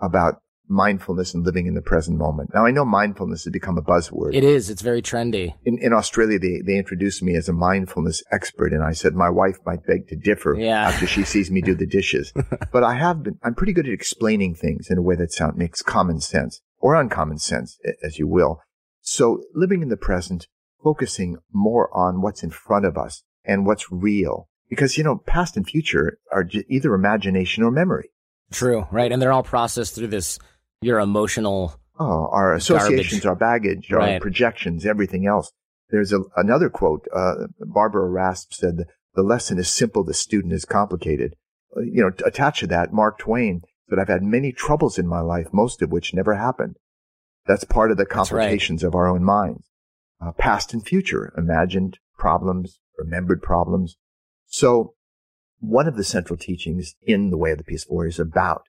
about mindfulness and living in the present moment. Now I know mindfulness has become a buzzword. it is. It's very trendy. in, in Australia, they, they introduced me as a mindfulness expert, and I said my wife might beg to differ Yeah. after she sees me do the dishes. but I have been, I'm pretty good at explaining things in a way that sound, makes common sense or uncommon sense, as you will. So living in the present, focusing more on what's in front of us and what's real. Because, you know, past and future are either imagination or memory. True. Right. And they're all processed through this, your emotional. Oh, our associations, Garbage. our baggage, our Right. projections, everything else. There's a, another quote. Uh, Barbara Rasp said, "The lesson is simple, the student is complicated." Uh, you know, attached to that, Mark Twain said, "I've had many troubles in my life, most of which never happened." That's part of the That's right. complications of our own minds. Uh, past and future, imagined problems, remembered problems. So, one of the central teachings in the Way of the Peaceful Warrior is about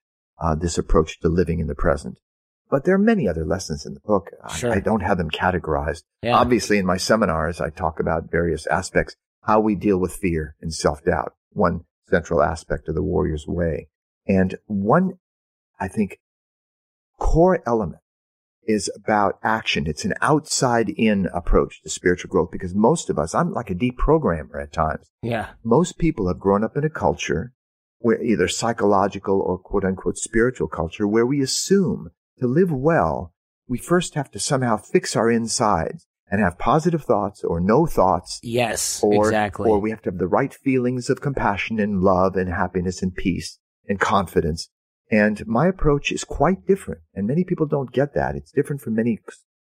uh, this approach to living in the present. But there are many other lessons in the book. I- Sure. I, don't have them categorized. Yeah. Obviously, in my seminars, I talk about various aspects, how we deal with fear and self-doubt, one central aspect of the warrior's way. And one, I think, core element is about action. It's an outside in approach to spiritual growth because most of us, I'm like a deprogrammer at times. Yeah. Most people have grown up in a culture where either psychological or quote unquote spiritual culture where we assume to live well, we first have to somehow fix our insides and have positive thoughts or no thoughts Yes. or, exactly. or we have to have the right feelings of compassion and love and happiness and peace and confidence. And my approach is quite different. And many people don't get that. It's different from many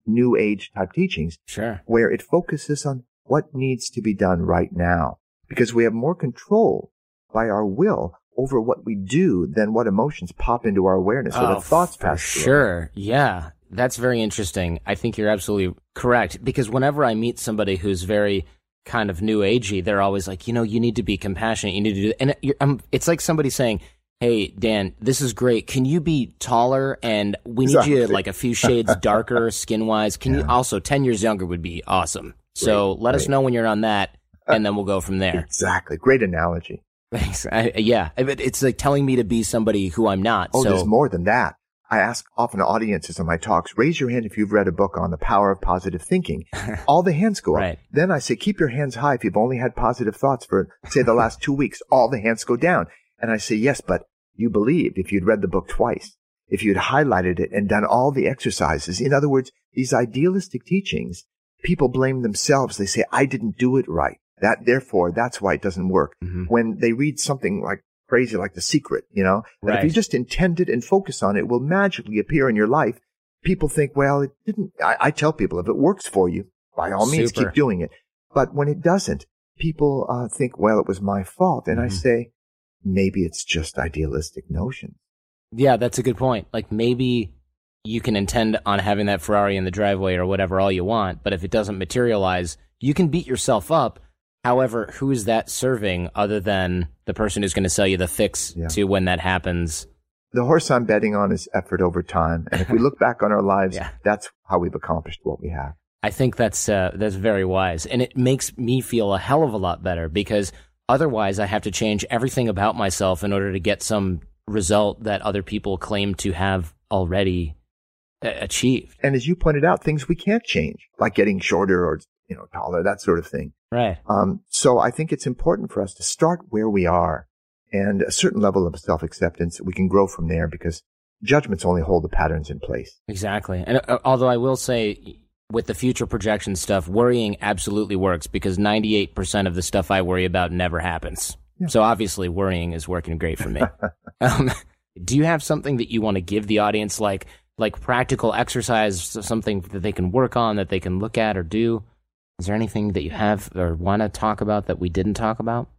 new age type teachings sure. where it focuses on what needs to be done right now because we have more control by our will over what we do than what emotions pop into our awareness or Oh, the thoughts for pass through. Sure. Yeah. That's very interesting. I think you're absolutely correct because whenever I meet somebody who's very kind of new agey, they're always like, you know, you need to be compassionate. You need to do, and you're, um, it's like somebody saying, Hey, Dan, this is great. Can you be taller? And we need you Exactly. like a few shades darker skin wise. Can you also 10 years younger would be awesome. So let us know when you're on that and then we'll go from there. Exactly. Great analogy. Thanks. I, yeah. It's like telling me to be somebody who I'm not. Oh, so there's more than that. I ask often audiences in my talks, raise your hand if you've read a book on the power of positive thinking. All the hands go up. Right. Then I say, keep your hands high if you've only had positive thoughts for, say, the last two weeks. All the hands go down. And I say, yes, but you believed if you'd read the book twice, if you'd highlighted it and done all the exercises. In other words, these idealistic teachings, people blame themselves. They say, I didn't do it right. That, therefore, that's why it doesn't work. Mhm. When they read something like crazy, like The Secret, you know, that if you just intend it and focus on it, it will magically appear in your life. People think, well, it didn't. I, I tell people if it works for you, by all means, Super. keep doing it. But when it doesn't, people uh, think, well, it was my fault. And I Mhm. say, maybe it's just idealistic notions. Yeah, that's a good point. Like maybe you can intend on having that Ferrari in the driveway or whatever all you want, but if it doesn't materialize, you can beat yourself up, However, who is that serving other than the person who's going to sell you the fix Yeah. to when that happens? The horse I'm betting on is effort over time. And if we look back on our lives, Yeah. that's how we've accomplished what we have. I think that's uh, that's very wise, and it makes me feel a hell of a lot better because otherwise I have to change everything about myself in order to get some result that other people claim to have already uh, achieved. And as you pointed out, things we can't change, like getting shorter or, you know, taller, that sort of thing. Right. Um, so I think it's important for us to start where we are and a certain level of self acceptance. We can grow from there because judgments only hold the patterns in place. Exactly. And uh, although I will say, with the future projection stuff, worrying absolutely works because 98% of the stuff I worry about never happens. So obviously, worrying is working great for me. um, do you have something that you want to give the audience, like like practical exercise, something that they can work on, that they can look at or do? Is there anything that you have or want to talk about that we didn't talk about?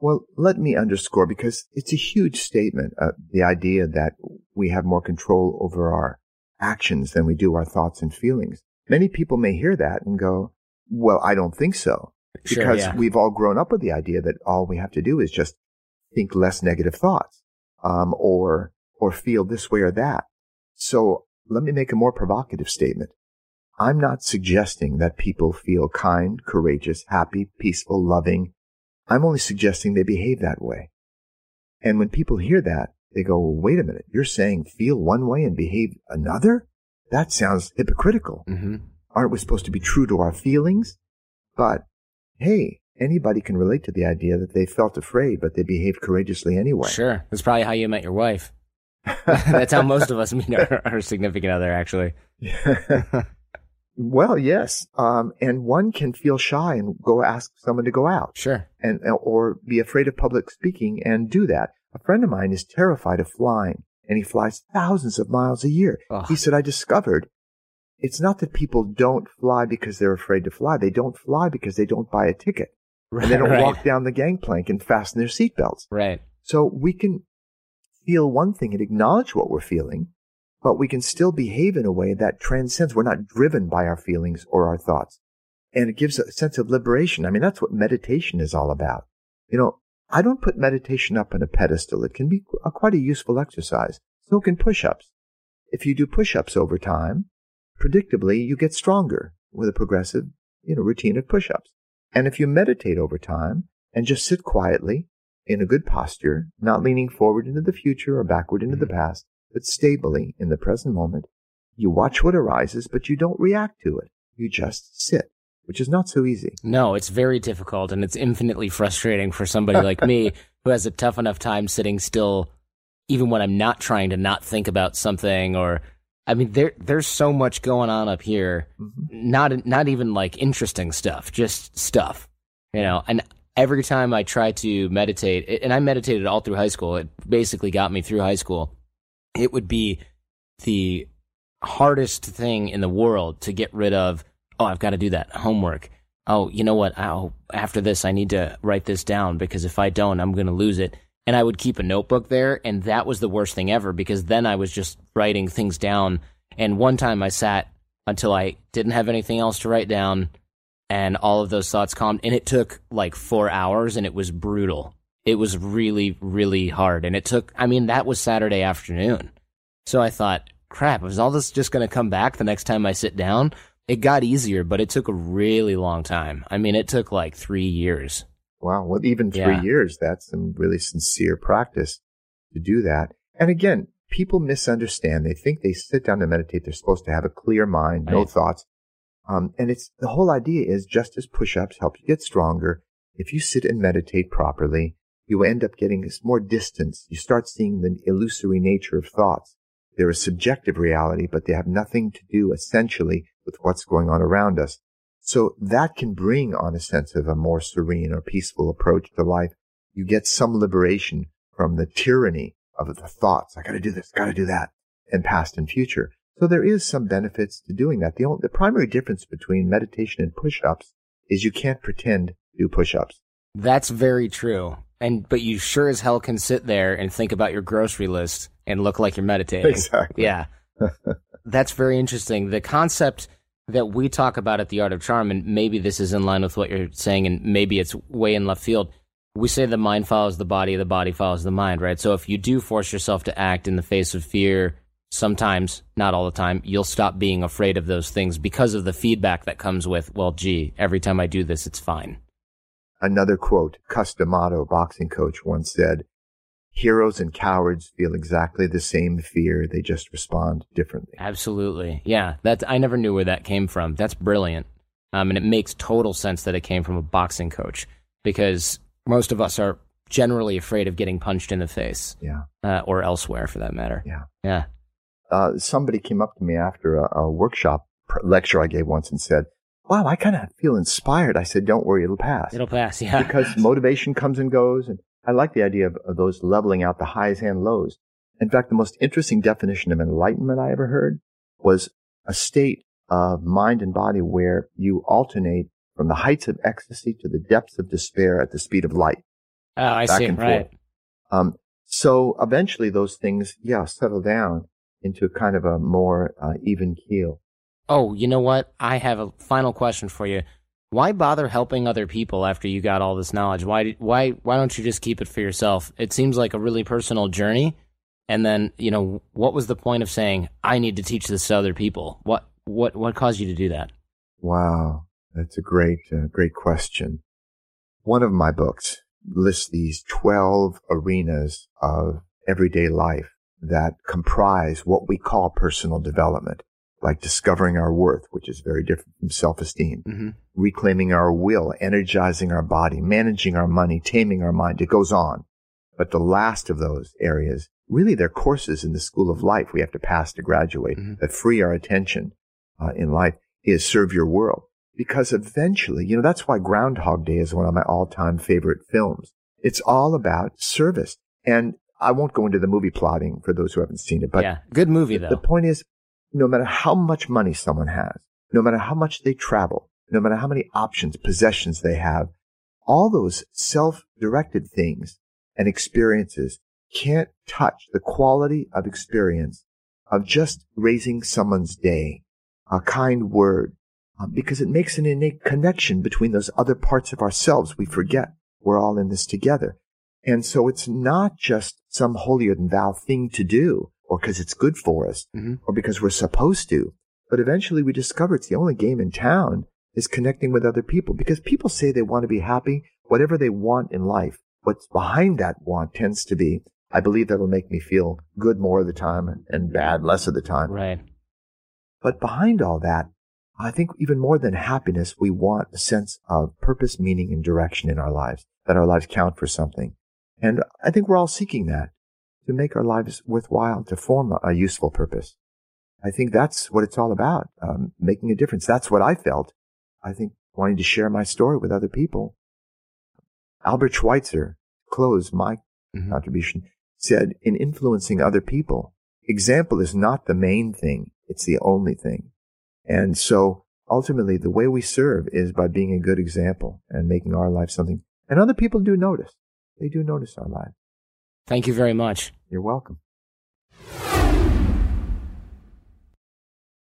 Well, let me underscore because it's a huge statement, uh, the idea that we have more control over our actions than we do our thoughts and feelings. Many people may hear that and go, well, I don't think so. Sure, Because yeah. we've all grown up with the idea that all we have to do is just think less negative thoughts, um, or, or feel this way or that. So let me make a more provocative statement. I'm not suggesting that people feel kind, courageous, happy, peaceful, loving. I'm only suggesting they behave that way. And when people hear that, they go, well, wait a minute, you're saying feel one way and behave another? That sounds hypocritical. Mm-hmm. Aren't we supposed to be true to our feelings? But hey, anybody can relate to the idea that they felt afraid, but they behaved courageously anyway. Sure. That's probably how you met your wife. That's how most of us meet our, our significant other, actually. well, yes. Um, and one can feel shy and go ask someone to go out. Sure. and or be afraid of public speaking and do that. A friend of mine is terrified of flying and he flies thousands of miles a year. Ugh. He said, I discovered it's not that people don't fly because they're afraid to fly. They don't fly because they don't buy a ticket Right. and they don't right. walk down the gangplank and fasten their seatbelts. Right. So we can feel one thing and acknowledge what we're feeling, but we can still behave in a way that transcends. We're not driven by our feelings or our thoughts. And it gives a sense of liberation. I mean, that's what meditation is all about. You know, I don't put meditation up on a pedestal. It can be a, quite a useful exercise. So can push-ups. If you do push-ups over time, predictably you get stronger with a progressive, you know, routine of push-ups. And if you meditate over time and just sit quietly in a good posture, not leaning forward into the future or backward into the mm. past, but stably in the present moment, you watch what arises, but you don't react to it. You just sit, which is not so easy. No, it's very difficult and it's infinitely frustrating for somebody like me who has a tough enough time sitting still, even when I'm not trying to not think about something or. I mean, there there's so much going on up here. Mm-hmm. Not not even like interesting stuff, just stuff, you know. And every time I try to meditate, and I meditated all through high school. It basically got me through high school. It would be the hardest thing in the world to get rid of. Oh, I've got to do that homework. Oh, you know what? Oh, after this, I need to write this down because if I don't, I'm going to lose it. And I would keep a notebook there, and that was the worst thing ever because then I was just writing things down. And one time I sat until I didn't have anything else to write down, and all of those thoughts calmed. And it took like four hours, and it was brutal. It was really, really hard. And it took, I mean, that was Saturday afternoon. So I thought, crap, is all this just going to come back the next time I sit down? It got easier, but it took a really long time. I mean, it took like three years. Wow. Well, even three Yeah. years, that's some really sincere practice to do that. And again, people misunderstand. They think they sit down to meditate. They're supposed to have a clear mind, no Right. thoughts. Um, and it's the whole idea is just as push-ups help you get stronger. If you sit and meditate properly, you end up getting this more distance. You start seeing the illusory nature of thoughts. They're a subjective reality, but they have nothing to do essentially with what's going on around us. So that can bring on a sense of a more serene or peaceful approach to life. You get some liberation from the tyranny of the thoughts. I gotta do this, gotta do that, and past and future. So there is some benefits to doing that. The, only, the primary difference between meditation and push-ups is you can't pretend to do push-ups. That's very true. And but you sure as hell can sit there and think about your grocery list and look like you're meditating. Exactly. Yeah. That's very interesting. The concept that we talk about at the Art of Charm, and maybe this is in line with what you're saying, and maybe it's way in left field. We say the mind follows the body, the body follows the mind, right? So if you do force yourself to act in the face of fear, sometimes, not all the time, you'll stop being afraid of those things because of the feedback that comes with, well, gee, every time I do this, it's fine. Another quote, Cus D'Amato, boxing coach, once said, heroes and cowards feel exactly the same fear. They just respond differently. Absolutely. Yeah. That I never knew where that came from. That's brilliant. Um, and it makes total sense that it came from a boxing coach because most of us are generally afraid of getting punched in the face. Yeah. Uh, or elsewhere for that matter. Yeah. Yeah. Uh, somebody came up to me after a, a workshop lecture I gave once and said, wow, I kind of feel inspired. I said, don't worry, it'll pass. It'll pass. Yeah. because motivation comes and goes and I like the idea of, of those leveling out the highs and lows. In fact, the most interesting definition of enlightenment I ever heard was a state of mind and body where you alternate from the heights of ecstasy to the depths of despair at the speed of light. Oh, I see. right. Um, so eventually those things, yeah, settle down into kind of a more uh, even keel. Oh, you know what? I have a final question for you why bother helping other people after you got all this knowledge? Why why why don't you just keep it for yourself? It seems like a really personal journey. And then, you know, what was the point of saying I need to teach this to other people? What what what caused you to do that? Wow, that's a great uh, great question. One of my books lists these 12 arenas of everyday life that comprise what we call personal development like discovering our worth, which is very different from self-esteem, mm-hmm. reclaiming our will, energizing our body, managing our money, taming our mind. It goes on. But the last of those areas, really they're courses in the school of life we have to pass to graduate mm-hmm. that free our attention uh, in life is serve your world. Because eventually, you know, that's why Groundhog Day is one of my all-time favorite films. It's all about service. And I won't go into the movie plotting for those who haven't seen it, but yeah, good movie though. The point is, no matter how much money someone has, no matter how much they travel, no matter how many options, possessions they have, all those self-directed things and experiences can't touch the quality of experience of just raising someone's day, a kind word, um, because it makes an innate connection between those other parts of ourselves we forget. We're all in this together. And so it's not just some holier than thou thing to do or because it's good for us mm-hmm. or because we're supposed to. But eventually we discover it's the only game in town is connecting with other people because people say they want to be happy, whatever they want in life. What's behind that want tends to be, I believe that'll make me feel good more of the time and bad less of the time. Right. But behind all that, I think even more than happiness, we want a sense of purpose, meaning, and direction in our lives, that our lives count for something. And I think we're all seeking that to make our lives worthwhile, to form a, a useful purpose. I think that's what it's all about, um, making a difference. That's what I felt. I think wanting to share my story with other people. Albert Schweitzer, close my mm-hmm. contribution, said in influencing other people, example is not the main thing. It's the only thing. And so ultimately the way we serve is by being a good example and making our life something. And other people do notice. They do notice our lives. Thank you very much. You're welcome.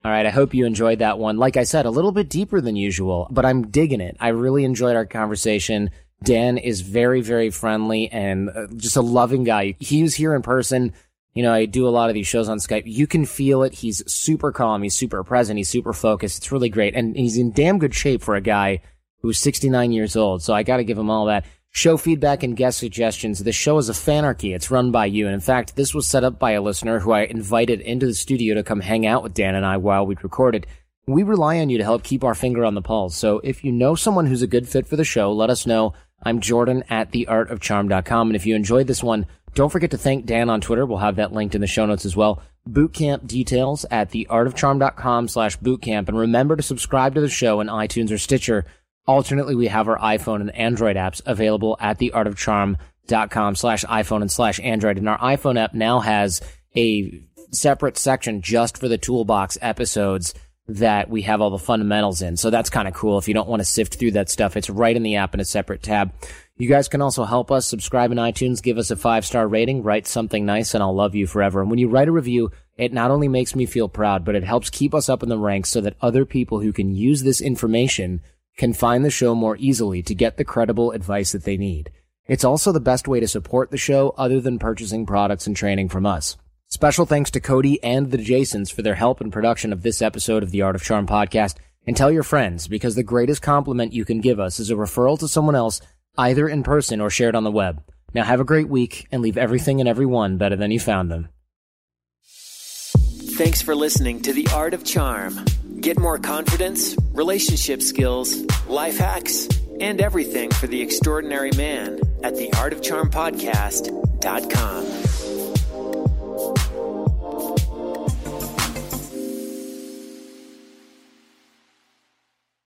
All right, I hope you enjoyed that one. Like I said, a little bit deeper than usual, but I'm digging it. I really enjoyed our conversation. Dan is very, very friendly and uh, just a loving guy. He was here in person. You know, I do a lot of these shows on Skype. You can feel it. He's super calm. He's super present. He's super focused. It's really great. And he's in damn good shape for a guy who's 69 years old. So I got to give him all that. Show feedback and guest suggestions. The show is a fanarchy. It's run by you. And in fact, this was set up by a listener who I invited into the studio to come hang out with Dan and I while we recorded. We rely on you to help keep our finger on the pulse. So if you know someone who's a good fit for the show, let us know. I'm Jordan at theartofcharm.com. And if you enjoyed this one, don't forget to thank Dan on Twitter. We'll have that linked in the show notes as well. Bootcamp details at theartofcharm.com slash bootcamp. And remember to subscribe to the show in iTunes or Stitcher Alternately, we have our iPhone and Android apps available at theartofcharm.com slash iPhone and slash Android. And our iPhone app now has a separate section just for the toolbox episodes that we have all the fundamentals in. So that's kind of cool. If you don't want to sift through that stuff, it's right in the app in a separate tab. You guys can also help us subscribe in iTunes, give us a five star rating, write something nice, and I'll love you forever. And when you write a review, it not only makes me feel proud, but it helps keep us up in the ranks so that other people who can use this information can find the show more easily to get the credible advice that they need. It's also the best way to support the show other than purchasing products and training from us. Special thanks to Cody and the Jasons for their help in production of this episode of the Art of Charm podcast. And tell your friends because the greatest compliment you can give us is a referral to someone else either in person or shared on the web. Now have a great week and leave everything and everyone better than you found them. Thanks for listening to The Art of Charm. Get more confidence, relationship skills, life hacks, and everything for the extraordinary man at theartofcharmpodcast.com.